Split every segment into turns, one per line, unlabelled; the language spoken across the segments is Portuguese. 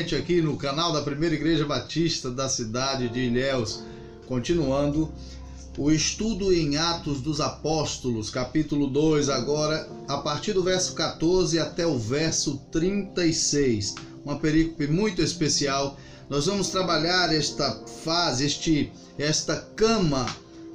aqui no canal da Primeira Igreja Batista da cidade de Ilhéus, continuando o estudo em Atos dos Apóstolos, capítulo 2, agora a partir do verso 14 até o verso 36. Uma perícope muito especial. Nós vamos trabalhar esta fase, este esta cama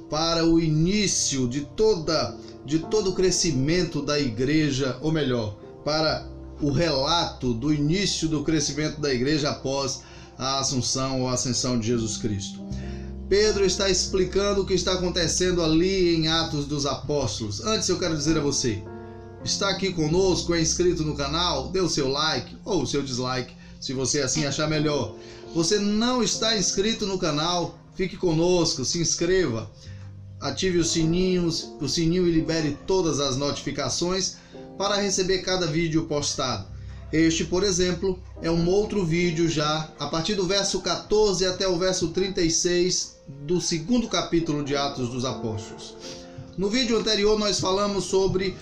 para o início de toda de todo o crescimento da igreja, ou melhor, para o relato do início do crescimento da igreja após a assunção ou ascensão de Jesus Cristo. Pedro está explicando o que está acontecendo ali em Atos dos Apóstolos. Antes eu quero dizer a você, está aqui conosco, é inscrito no canal, dê o seu like ou o seu dislike, se você assim achar melhor. Você não está inscrito no canal, fique conosco, se inscreva, ative os sininhos, o sininho e libere todas as notificações para receber cada vídeo postado. Este, por exemplo, é um outro vídeo já a partir do verso 14 até o verso 36 do segundo capítulo de Atos dos Apóstolos. No vídeo anterior nós falamos sobre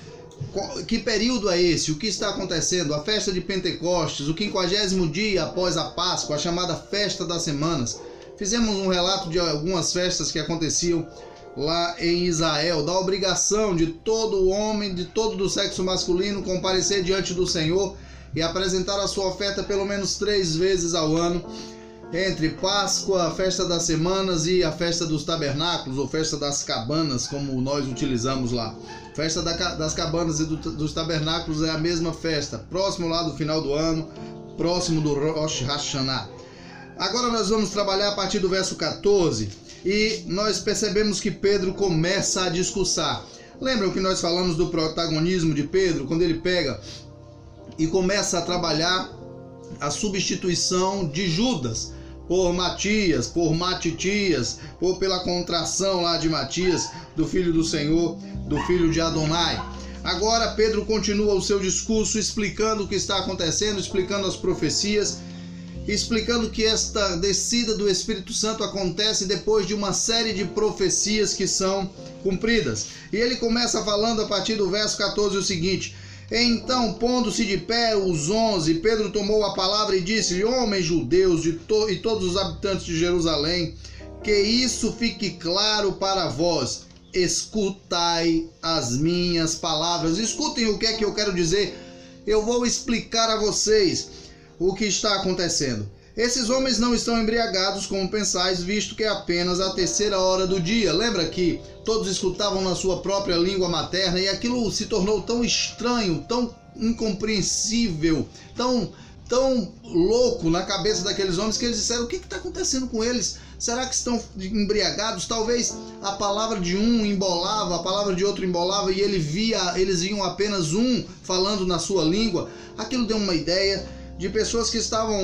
que período é esse, o que está acontecendo, a festa de Pentecostes, o quinquagésimo dia após a Páscoa, a chamada festa das semanas. Fizemos um relato de algumas festas que aconteciam lá em Israel, da obrigação de todo homem, de todo do sexo masculino comparecer diante do Senhor e apresentar a sua oferta pelo menos três vezes ao ano, entre Páscoa, a festa das semanas e a festa dos tabernáculos, ou festa das cabanas, como nós utilizamos lá. Festa das cabanas e dos tabernáculos é a mesma festa, próximo lá do final do ano, próximo do Rosh Hashanah. Agora nós vamos trabalhar a partir do verso 14 e nós percebemos que Pedro começa a discursar. Lembram que nós falamos do protagonismo de Pedro quando ele pega e começa a trabalhar a substituição de Judas por Matias, por Matitias, por pela contração lá de Matias, do filho do Senhor, do filho de Adonai. Agora Pedro continua o seu discurso explicando o que está acontecendo, explicando as profecias explicando que esta descida do Espírito Santo acontece depois de uma série de profecias que são cumpridas. E ele começa falando a partir do verso 14 o seguinte: Então, pondo-se de pé os onze, Pedro tomou a palavra e disse: Homens judeus de to e todos os habitantes de Jerusalém, que isso fique claro para vós. Escutai as minhas palavras. Escutem o que é que eu quero dizer. Eu vou explicar a vocês o que está acontecendo. Esses homens não estão embriagados como pensais, visto que é apenas a terceira hora do dia. Lembra que todos escutavam na sua própria língua materna e aquilo se tornou tão estranho, tão incompreensível, tão tão louco na cabeça daqueles homens que eles disseram: o que está acontecendo com eles? Será que estão embriagados? Talvez a palavra de um embolava, a palavra de outro embolava e ele via, eles viam apenas um falando na sua língua. Aquilo deu uma ideia de pessoas que estavam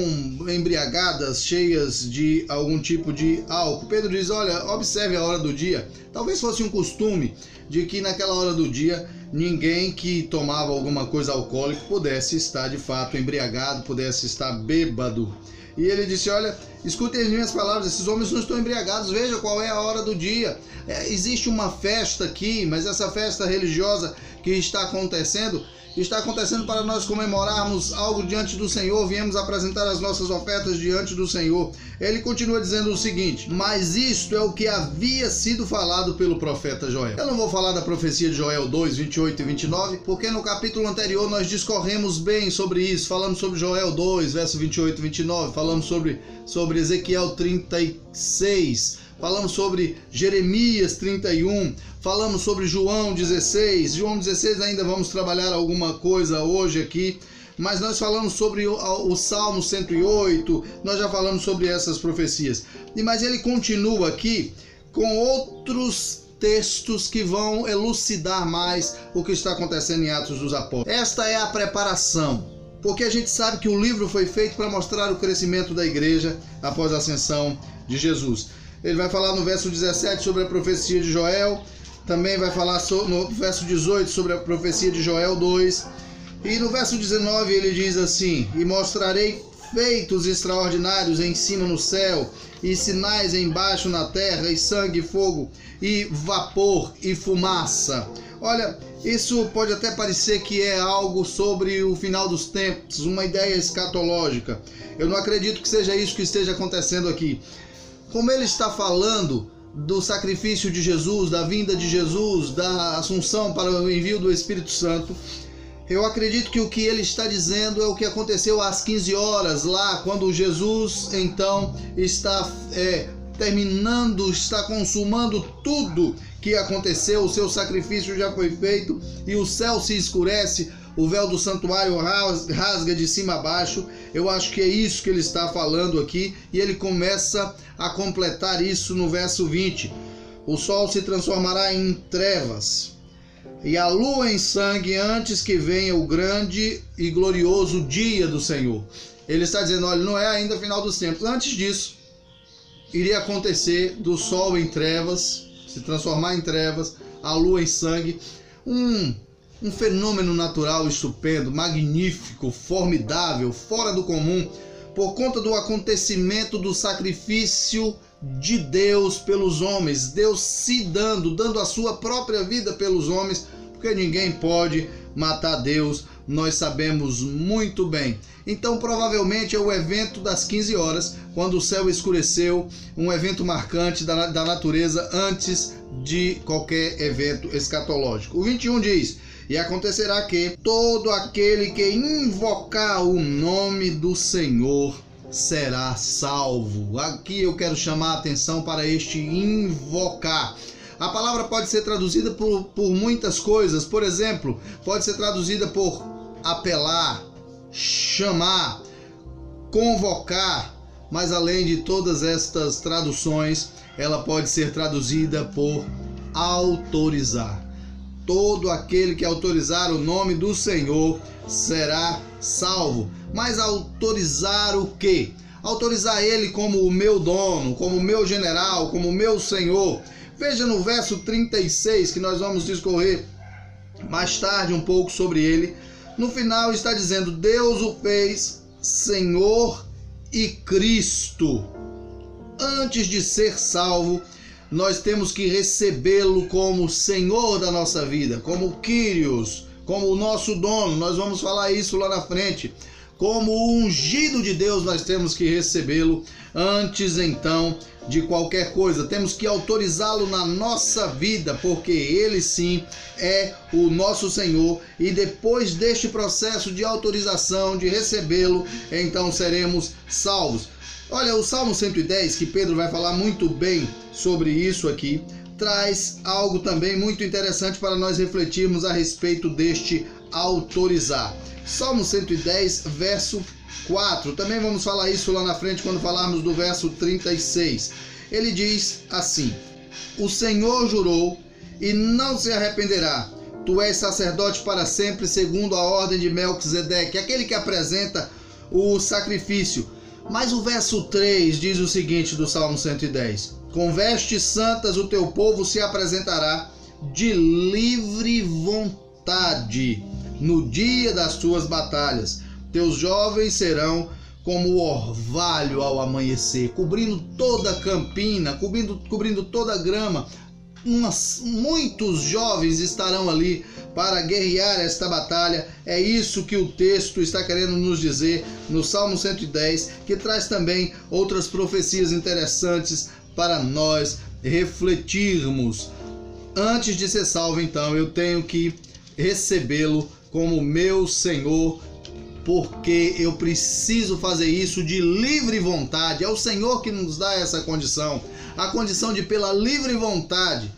embriagadas, cheias de algum tipo de álcool. Pedro diz: Olha, observe a hora do dia. Talvez fosse um costume de que naquela hora do dia ninguém que tomava alguma coisa alcoólica pudesse estar de fato embriagado, pudesse estar bêbado. E ele disse: Olha, escutem as minhas palavras, esses homens não estão embriagados, veja qual é a hora do dia. É, existe uma festa aqui, mas essa festa religiosa que está acontecendo está acontecendo para nós comemorarmos algo diante do Senhor, viemos apresentar as nossas ofertas diante do Senhor. Ele continua dizendo o seguinte: Mas isto é o que havia sido falado pelo profeta Joel. Eu não vou falar da profecia de Joel 2, 28 e 29, porque no capítulo anterior nós discorremos bem sobre isso. Falamos sobre Joel 2, verso 28 e 29, falamos sobre, sobre Ezequiel 36 falamos sobre Jeremias 31, falamos sobre João 16. João 16 ainda vamos trabalhar alguma coisa hoje aqui, mas nós falamos sobre o, Salmo 108, nós já falamos sobre essas profecias. Mas ele continua aqui com outros textos que vão elucidar mais o que está acontecendo em Atos dos Apóstolos. Esta é a preparação, porque a gente sabe que o livro foi feito para mostrar o crescimento da igreja após a ascensão de Jesus. Ele vai falar no verso 17 sobre a profecia de Joel, também vai falar no verso 18 sobre a profecia de Joel 2. E no verso 19 ele diz assim: E mostrarei feitos extraordinários em cima no céu, e sinais embaixo na terra, e sangue, fogo, e vapor e fumaça. Olha, Isso pode até parecer que é algo sobre o final dos tempos, uma ideia escatológica. Eu não acredito que seja isso que esteja acontecendo aqui. Como ele está falando do sacrifício de Jesus, da vinda de Jesus, da assunção para o envio do Espírito Santo, eu acredito que o que ele está dizendo é o que aconteceu às 15 horas lá, quando Jesus então está é, terminando, está consumando tudo que aconteceu, o seu sacrifício já foi feito e o céu se escurece, o véu do santuário rasga de cima a baixo. Eu acho que é isso que ele está falando aqui e ele começa a completar isso no verso 20. O sol se transformará em trevas e a lua em sangue antes que venha o grande e glorioso dia do Senhor. Ele está dizendo: olha, não é ainda final dos tempos. Antes disso, iria acontecer do sol em trevas, se transformar em trevas, a lua em sangue. Um, um fenômeno natural estupendo, magnífico, formidável, fora do comum, por conta do acontecimento do sacrifício de Deus pelos homens, Deus se dando, dando a sua própria vida pelos homens, porque ninguém pode matar Deus, nós sabemos muito bem. Então, provavelmente é o evento das 15 horas, quando o céu escureceu, um evento marcante da, da natureza antes de qualquer evento escatológico. O 21 diz: E acontecerá que todo aquele que invocar o nome do Senhor será salvo. Aqui eu quero chamar a atenção para este invocar. A palavra pode ser traduzida por, por muitas coisas. Por exemplo, pode ser traduzida por apelar, chamar, convocar. Mas além de todas estas traduções, ela pode ser traduzida por autorizar. Todo aquele que autorizar o nome do Senhor será salvo. Mas autorizar o quê? Autorizar ele como o meu dono, como o meu general, como o meu senhor. Veja no verso 36 que nós vamos discorrer mais tarde um pouco sobre ele. No final está dizendo: Deus o fez Senhor e Cristo. Antes de ser salvo, nós temos que recebê-lo como Senhor da nossa vida, como Kyrios, como o nosso dono. Nós vamos falar isso lá na frente. Como ungido de Deus, nós temos que recebê-lo antes então de qualquer coisa. Temos que autorizá-lo na nossa vida, porque ele sim é o nosso Senhor. E depois deste processo de autorização, de recebê-lo, então seremos salvos. Olha, o Salmo 110, que Pedro vai falar muito bem sobre isso aqui, traz algo também muito interessante para nós refletirmos a respeito deste autorizar. Salmo 110, verso 4. Também vamos falar isso lá na frente quando falarmos do verso 36. Ele diz assim: O Senhor jurou e não se arrependerá. Tu és sacerdote para sempre, segundo a ordem de Melquisedeque, aquele que apresenta o sacrifício. Mas o verso 3 diz o seguinte do Salmo 110: Com vestes santas o teu povo se apresentará de livre vontade no dia das tuas batalhas. Teus jovens serão como o orvalho ao amanhecer, cobrindo toda a campina, cobrindo, cobrindo toda a grama. Umas, muitos jovens estarão ali para guerrear esta batalha. É isso que o texto está querendo nos dizer no Salmo 110, que traz também outras profecias interessantes para nós refletirmos. Antes de ser salvo, então, eu tenho que recebê-lo como meu Senhor porque eu preciso fazer isso de livre vontade. É o Senhor que nos dá essa condição, a condição de pela livre vontade.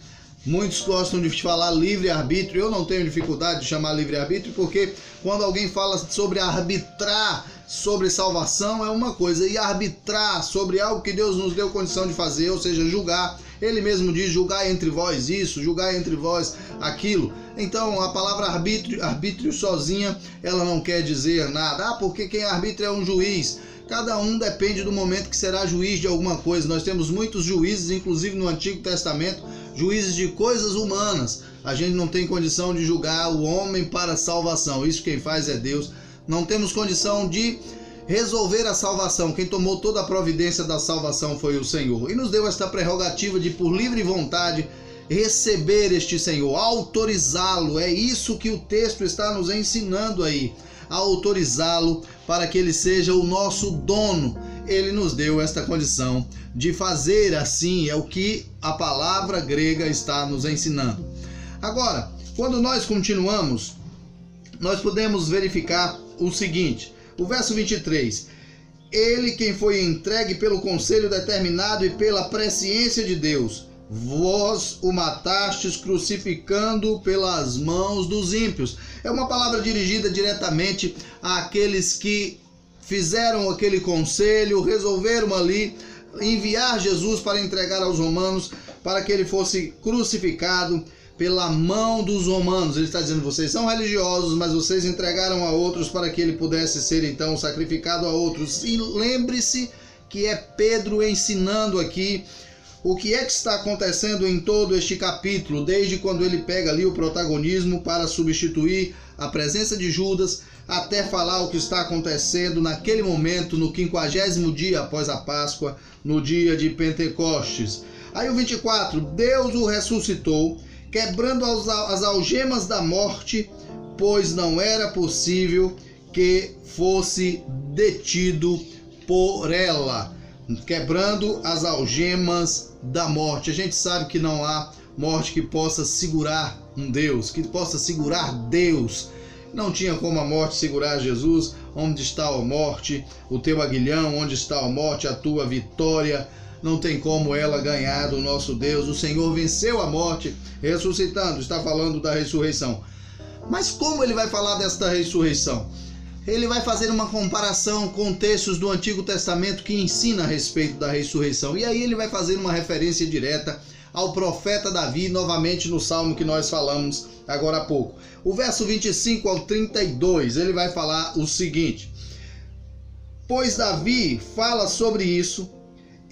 Muitos gostam de falar livre-arbítrio. Eu não tenho dificuldade de chamar livre-arbítrio, porque quando alguém fala sobre arbitrar sobre salvação é uma coisa, e arbitrar sobre algo que Deus nos deu condição de fazer, ou seja, julgar. Ele mesmo diz: julgar entre vós isso, julgar entre vós aquilo. Então a palavra arbítrio, arbítrio sozinha, ela não quer dizer nada. Ah, porque quem arbitra é um juiz. Cada um depende do momento que será juiz de alguma coisa. Nós temos muitos juízes, inclusive no Antigo Testamento, juízes de coisas humanas. A gente não tem condição de julgar o homem para salvação. Isso quem faz é Deus. Não temos condição de resolver a salvação. Quem tomou toda a providência da salvação foi o Senhor. E nos deu esta prerrogativa de, por livre vontade, receber este Senhor, autorizá-lo. É isso que o texto está nos ensinando aí. Autorizá-lo para que ele seja o nosso dono. Ele nos deu esta condição de fazer assim, é o que a palavra grega está nos ensinando. Agora, quando nós continuamos, nós podemos verificar o seguinte: o verso 23. Ele quem foi entregue pelo conselho determinado e pela presciência de Deus, vós o matastes crucificando pelas mãos dos ímpios. É uma palavra dirigida diretamente àqueles que fizeram aquele conselho, resolveram ali enviar Jesus para entregar aos romanos para que ele fosse crucificado pela mão dos romanos. Ele está dizendo: vocês são religiosos, mas vocês entregaram a outros para que ele pudesse ser então sacrificado a outros. E lembre-se que é Pedro ensinando aqui o que é que está acontecendo em todo este capítulo, desde quando ele pega ali o protagonismo para substituir a presença de Judas, até falar o que está acontecendo naquele momento, no quinquagésimo dia após a Páscoa, no dia de Pentecostes. Aí o 24, Deus o ressuscitou quebrando as algemas da morte, pois não era possível que fosse detido por ela, quebrando as algemas da morte. A gente sabe que não há morte que possa segurar um Deus, que possa segurar Deus. Não tinha como a morte segurar Jesus. Onde está a morte? O teu aguilhão, onde está a morte? A tua vitória não tem como ela ganhar do nosso Deus. O Senhor venceu a morte, ressuscitando, está falando da ressurreição. Mas como ele vai falar desta ressurreição? Ele vai fazer uma comparação com textos do Antigo Testamento que ensina a respeito da ressurreição. E aí ele vai fazer uma referência direta ao profeta Davi, novamente no salmo que nós falamos agora há pouco. O verso 25 ao 32, ele vai falar o seguinte: Pois Davi fala sobre isso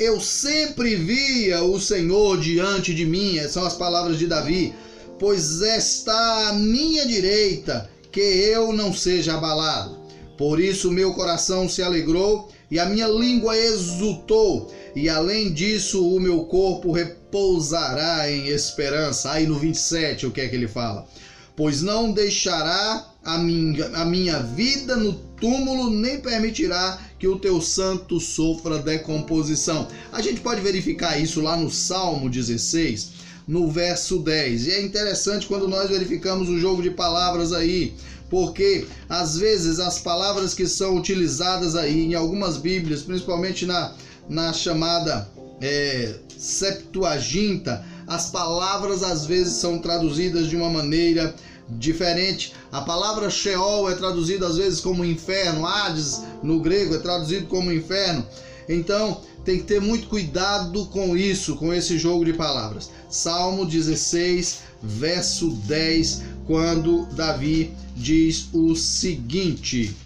eu sempre via o Senhor diante de mim, Essas são as palavras de Davi, pois está à minha direita, que eu não seja abalado. Por isso meu coração se alegrou e a minha língua exultou, e além disso o meu corpo repousará em esperança. Aí no 27, o que é que ele fala? Pois não deixará a minha, a minha vida no túmulo, nem permitirá que o teu santo sofra decomposição. A gente pode verificar isso lá no Salmo 16, no verso 10. E é interessante quando nós verificamos o jogo de palavras aí, porque às vezes as palavras que são utilizadas aí em algumas Bíblias, principalmente na, na chamada é, Septuaginta, as palavras às vezes são traduzidas de uma maneira diferente. A palavra Sheol é traduzida às vezes como inferno, Hades no grego é traduzido como inferno. Então tem que ter muito cuidado com isso, com esse jogo de palavras. Salmo 16, verso 10, quando Davi diz o seguinte: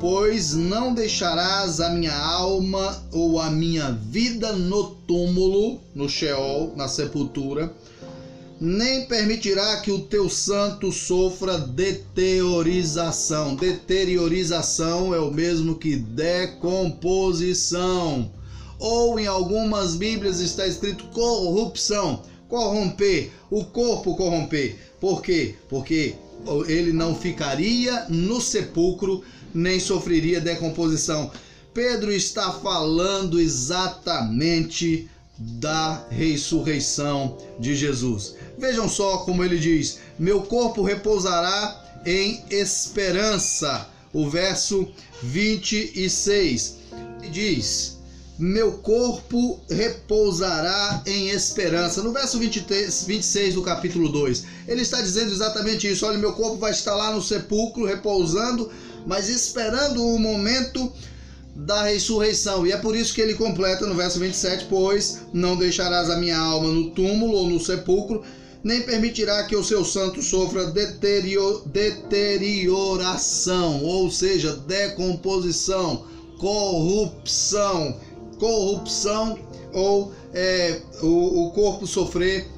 Pois não deixarás a minha alma ou a minha vida no túmulo, no Sheol, na sepultura nem permitirá que o teu santo sofra deteriorização. Deteriorização é o mesmo que decomposição. Ou em algumas Bíblias está escrito corrupção, corromper, o corpo corromper. Por quê? Porque ele não ficaria no sepulcro nem sofreria decomposição. Pedro está falando exatamente da ressurreição de Jesus. Vejam só como ele diz: Meu corpo repousará em esperança. O verso 26 diz: Meu corpo repousará em esperança. No verso 23, 26 do capítulo 2, ele está dizendo exatamente isso: Olha, meu corpo vai estar lá no sepulcro repousando, mas esperando o momento da ressurreição. E é por isso que ele completa no verso 27: Pois não deixarás a minha alma no túmulo ou no sepulcro, nem permitirá que o seu santo sofra deterior, deterioração, ou seja, decomposição, corrupção, corrupção ou é, o, o corpo sofrer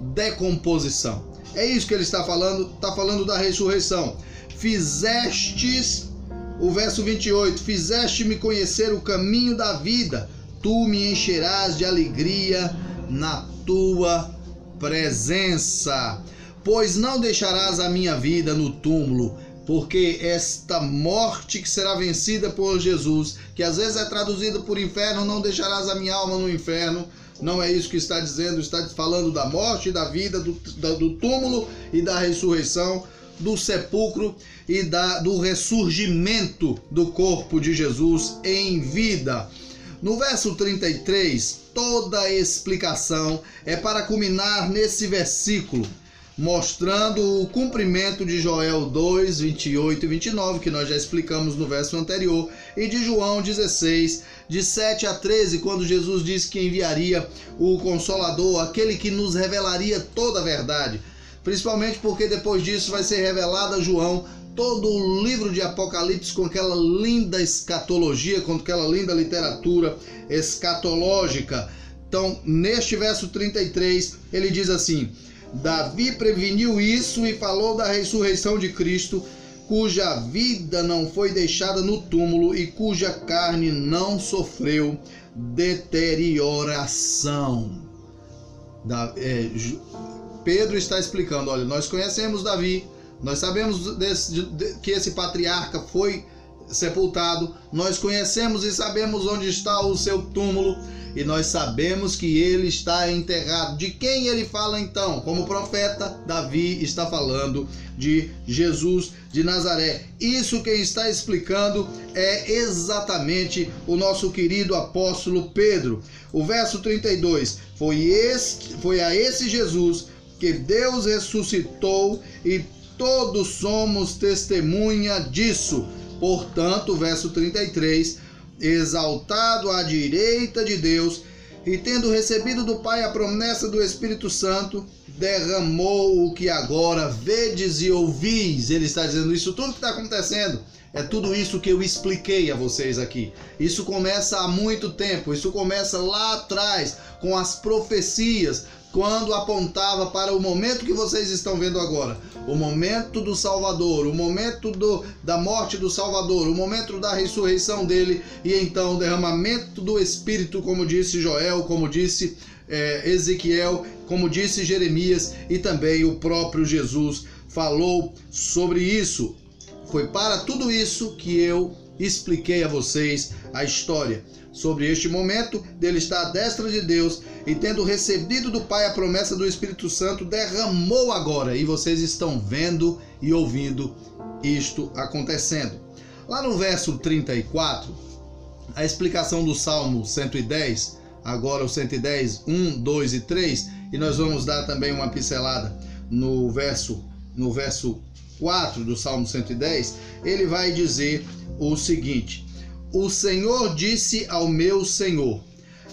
decomposição. É isso que ele está falando, está falando da ressurreição. Fizestes o verso 28: Fizeste-me conhecer o caminho da vida, tu me encherás de alegria na tua presença. Pois não deixarás a minha vida no túmulo, porque esta morte que será vencida por Jesus, que às vezes é traduzida por inferno, não deixarás a minha alma no inferno. Não é isso que está dizendo, está falando da morte, da vida, do, do túmulo e da ressurreição, do sepulcro e da, do ressurgimento do corpo de Jesus em vida. No verso 33, toda a explicação é para culminar nesse versículo, mostrando o cumprimento de Joel 2, 28 e 29, que nós já explicamos no verso anterior, e de João 16, de 7 a 13, quando Jesus disse que enviaria o Consolador, aquele que nos revelaria toda a verdade. Principalmente porque depois disso vai ser revelada a João todo o livro de Apocalipse com aquela linda escatologia, com aquela linda literatura escatológica. Então, neste verso 33, ele diz assim: Davi preveniu isso e falou da ressurreição de Cristo, cuja vida não foi deixada no túmulo e cuja carne não sofreu deterioração. Da, é, Pedro está explicando: olha, nós conhecemos Davi, nós sabemos desse, de, que esse patriarca foi sepultado, nós conhecemos e sabemos onde está o seu túmulo e nós sabemos que ele está enterrado. De quem ele fala então? Como profeta, Davi está falando de Jesus de Nazaré. Isso quem está explicando é exatamente o nosso querido apóstolo Pedro. O verso 32 foi este, foi a esse Jesus que Deus ressuscitou e todos somos testemunha disso. Portanto, verso 33, exaltado à direita de Deus, e tendo recebido do Pai a promessa do Espírito Santo, derramou o que agora vedes e ouvis. Ele está dizendo isso tudo que está acontecendo. É tudo isso que eu expliquei a vocês aqui. Isso começa há muito tempo, isso começa lá atrás, com as profecias, quando apontava para o momento que vocês estão vendo agora, o momento do Salvador, o momento do, da morte do Salvador, o momento da ressurreição dele e então o derramamento do Espírito, como disse Joel, como disse é, Ezequiel, como disse Jeremias e também o próprio Jesus falou sobre isso. Foi para tudo isso que eu expliquei a vocês a história sobre este momento dele estar à destra de Deus e tendo recebido do Pai a promessa do Espírito Santo, derramou agora. E vocês estão vendo e ouvindo isto acontecendo. Lá no verso 34, a explicação do Salmo 110, agora o 110, 1, 2 e 3, e nós vamos dar também uma pincelada no verso no verso 4 do Salmo 110, ele vai dizer o seguinte: O Senhor disse ao meu Senhor: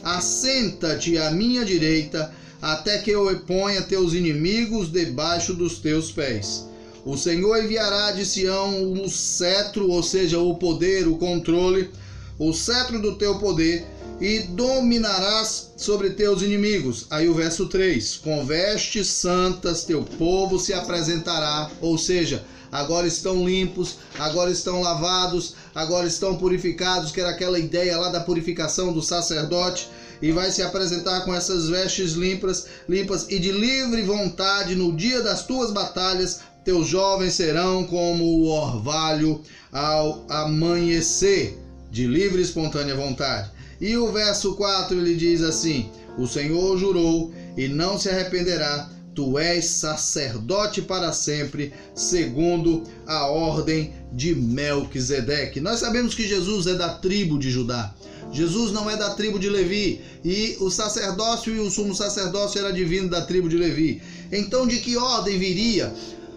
Assenta-te à minha direita, até que eu ponha teus inimigos debaixo dos teus pés. O Senhor enviará de Sião o cetro, ou seja, o poder, o controle, o cetro do teu poder, e dominarás sobre teus inimigos. Aí o verso 3: Com vestes santas teu povo se apresentará, ou seja, agora estão limpos, agora estão lavados, agora estão purificados, que era aquela ideia lá da purificação do sacerdote, e vai se apresentar com essas vestes limpas, limpas e de livre vontade no dia das tuas batalhas. Teus jovens serão como o orvalho ao amanhecer, de livre e espontânea vontade. E o verso 4 ele diz assim: O Senhor jurou e não se arrependerá tu és sacerdote para sempre, segundo a ordem de Melquisedeque. Nós sabemos que Jesus é da tribo de Judá. Jesus não é da tribo de Levi e o sacerdócio e o sumo sacerdócio era divino da tribo de Levi. Então, de que ordem viria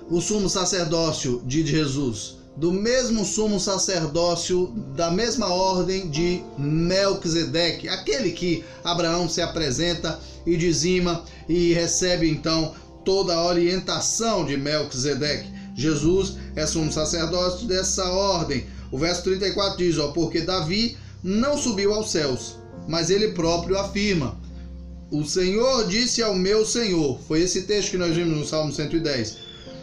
o sumo sacerdócio de Jesus? Do mesmo sumo sacerdócio, da mesma ordem de Melquisedeque, aquele que Abraão se apresenta e dizima e recebe então toda a orientação de Melquisedeque. Jesus é sumo sacerdote dessa ordem. O verso 34 diz: ó, porque Davi não subiu aos céus, mas ele próprio afirma: O Senhor disse ao meu Senhor. Foi esse texto que nós vimos no Salmo 110.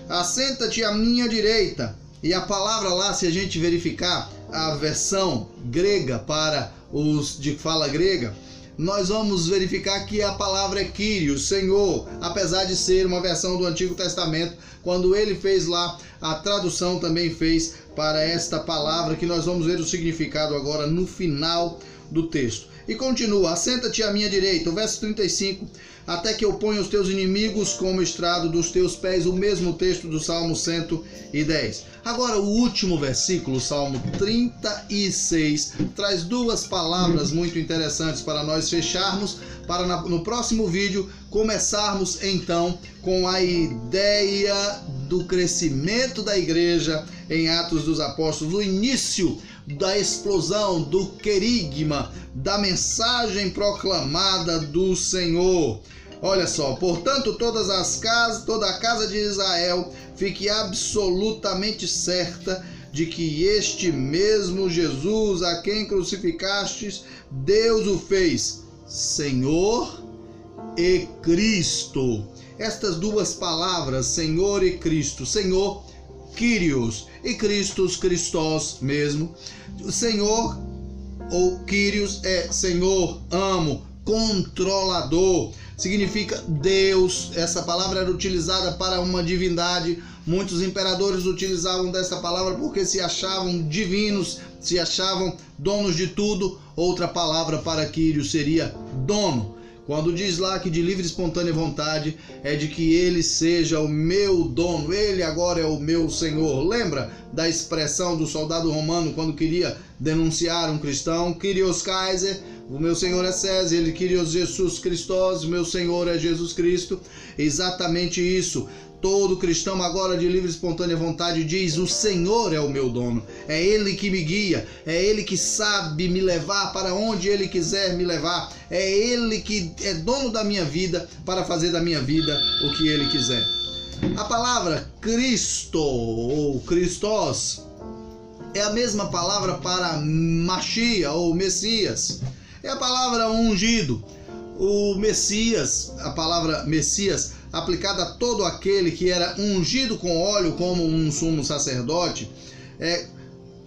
Assenta-te à minha direita. E a palavra lá, se a gente verificar a versão grega para os de fala grega, nós vamos verificar que a palavra é Kyrios, Senhor, apesar de ser uma versão do Antigo Testamento, quando ele fez lá, a tradução também fez para esta palavra que nós vamos ver o significado agora no final do texto. E continua: Assenta-te à minha direita, o verso 35, até que eu ponha os teus inimigos como estrado dos teus pés, o mesmo texto do Salmo 110. Agora, o último versículo, Salmo 36, traz duas palavras muito interessantes para nós fecharmos, para no próximo vídeo começarmos então com a ideia do crescimento da igreja em Atos dos Apóstolos, o início da explosão, do querigma, da mensagem proclamada do Senhor. Olha só, portanto, todas as casas, toda a casa de Israel fique absolutamente certa de que este mesmo Jesus a quem crucificastes, Deus o fez Senhor e Cristo. Estas duas palavras, Senhor e Cristo, Senhor, Kyrios e Christos, Christos mesmo. Senhor ou Kyrios é Senhor, amo, controlador significa Deus. Essa palavra era utilizada para uma divindade. Muitos imperadores utilizavam dessa palavra porque se achavam divinos, se achavam donos de tudo. Outra palavra para Quírio seria dono. Quando diz lá que de livre e espontânea vontade é de que ele seja o meu dono, ele agora é o meu senhor. Lembra da expressão do soldado romano quando queria denunciar um cristão? Kyrios Kaiser, o meu Senhor é César, ele queria Jesus Cristo, o meu Senhor é Jesus Cristo. Exatamente isso. Todo cristão agora de livre e espontânea vontade diz: O Senhor é o meu dono, é Ele que me guia, é Ele que sabe me levar para onde Ele quiser me levar, é Ele que é dono da minha vida para fazer da minha vida o que Ele quiser. A palavra Cristo ou Christos é a mesma palavra para Machia ou Messias é a palavra ungido. O Messias, a palavra Messias, aplicada a todo aquele que era ungido com óleo como um sumo sacerdote, é,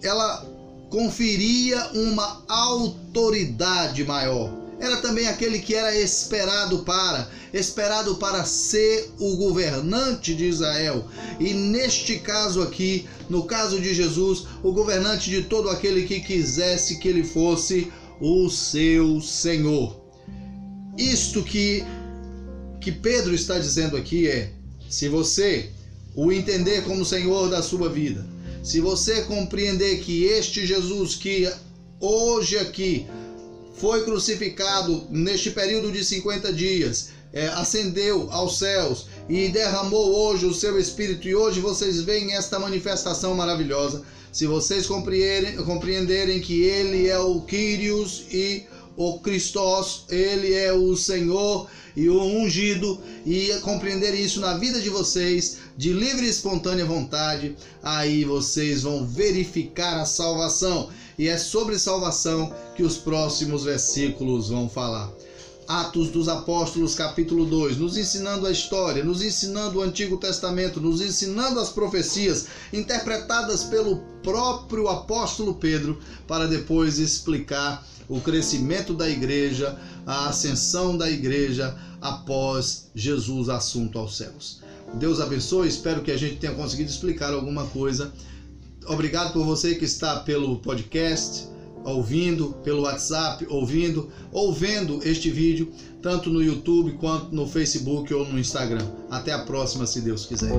ela conferia uma autoridade maior. Era também aquele que era esperado para, esperado para ser o governante de Israel. E neste caso aqui, no caso de Jesus, o governante de todo aquele que quisesse que ele fosse o seu Senhor. Isto que que Pedro está dizendo aqui é: se você o entender como Senhor da sua vida, se você compreender que este Jesus que hoje aqui foi crucificado neste período de 50 dias, é, ascendeu aos céus e derramou hoje o seu Espírito, e hoje vocês veem esta manifestação maravilhosa se vocês compreenderem, compreenderem que Ele é o Kyrios e o Christos, Ele é o Senhor e o ungido, e compreender isso na vida de vocês, de livre e espontânea vontade, aí vocês vão verificar a salvação. E é sobre salvação que os próximos versículos vão falar. Atos dos Apóstolos, capítulo 2, nos ensinando a história, nos ensinando o Antigo Testamento, nos ensinando as profecias interpretadas pelo próprio apóstolo Pedro, para depois explicar o crescimento da igreja, a ascensão da igreja após Jesus assunto aos céus. Deus abençoe, espero que a gente tenha conseguido explicar alguma coisa. Obrigado por você que está pelo podcast ouvindo pelo WhatsApp, ouvindo ou vendo este vídeo, tanto no YouTube quanto no Facebook ou no Instagram. Até a próxima, se Deus quiser.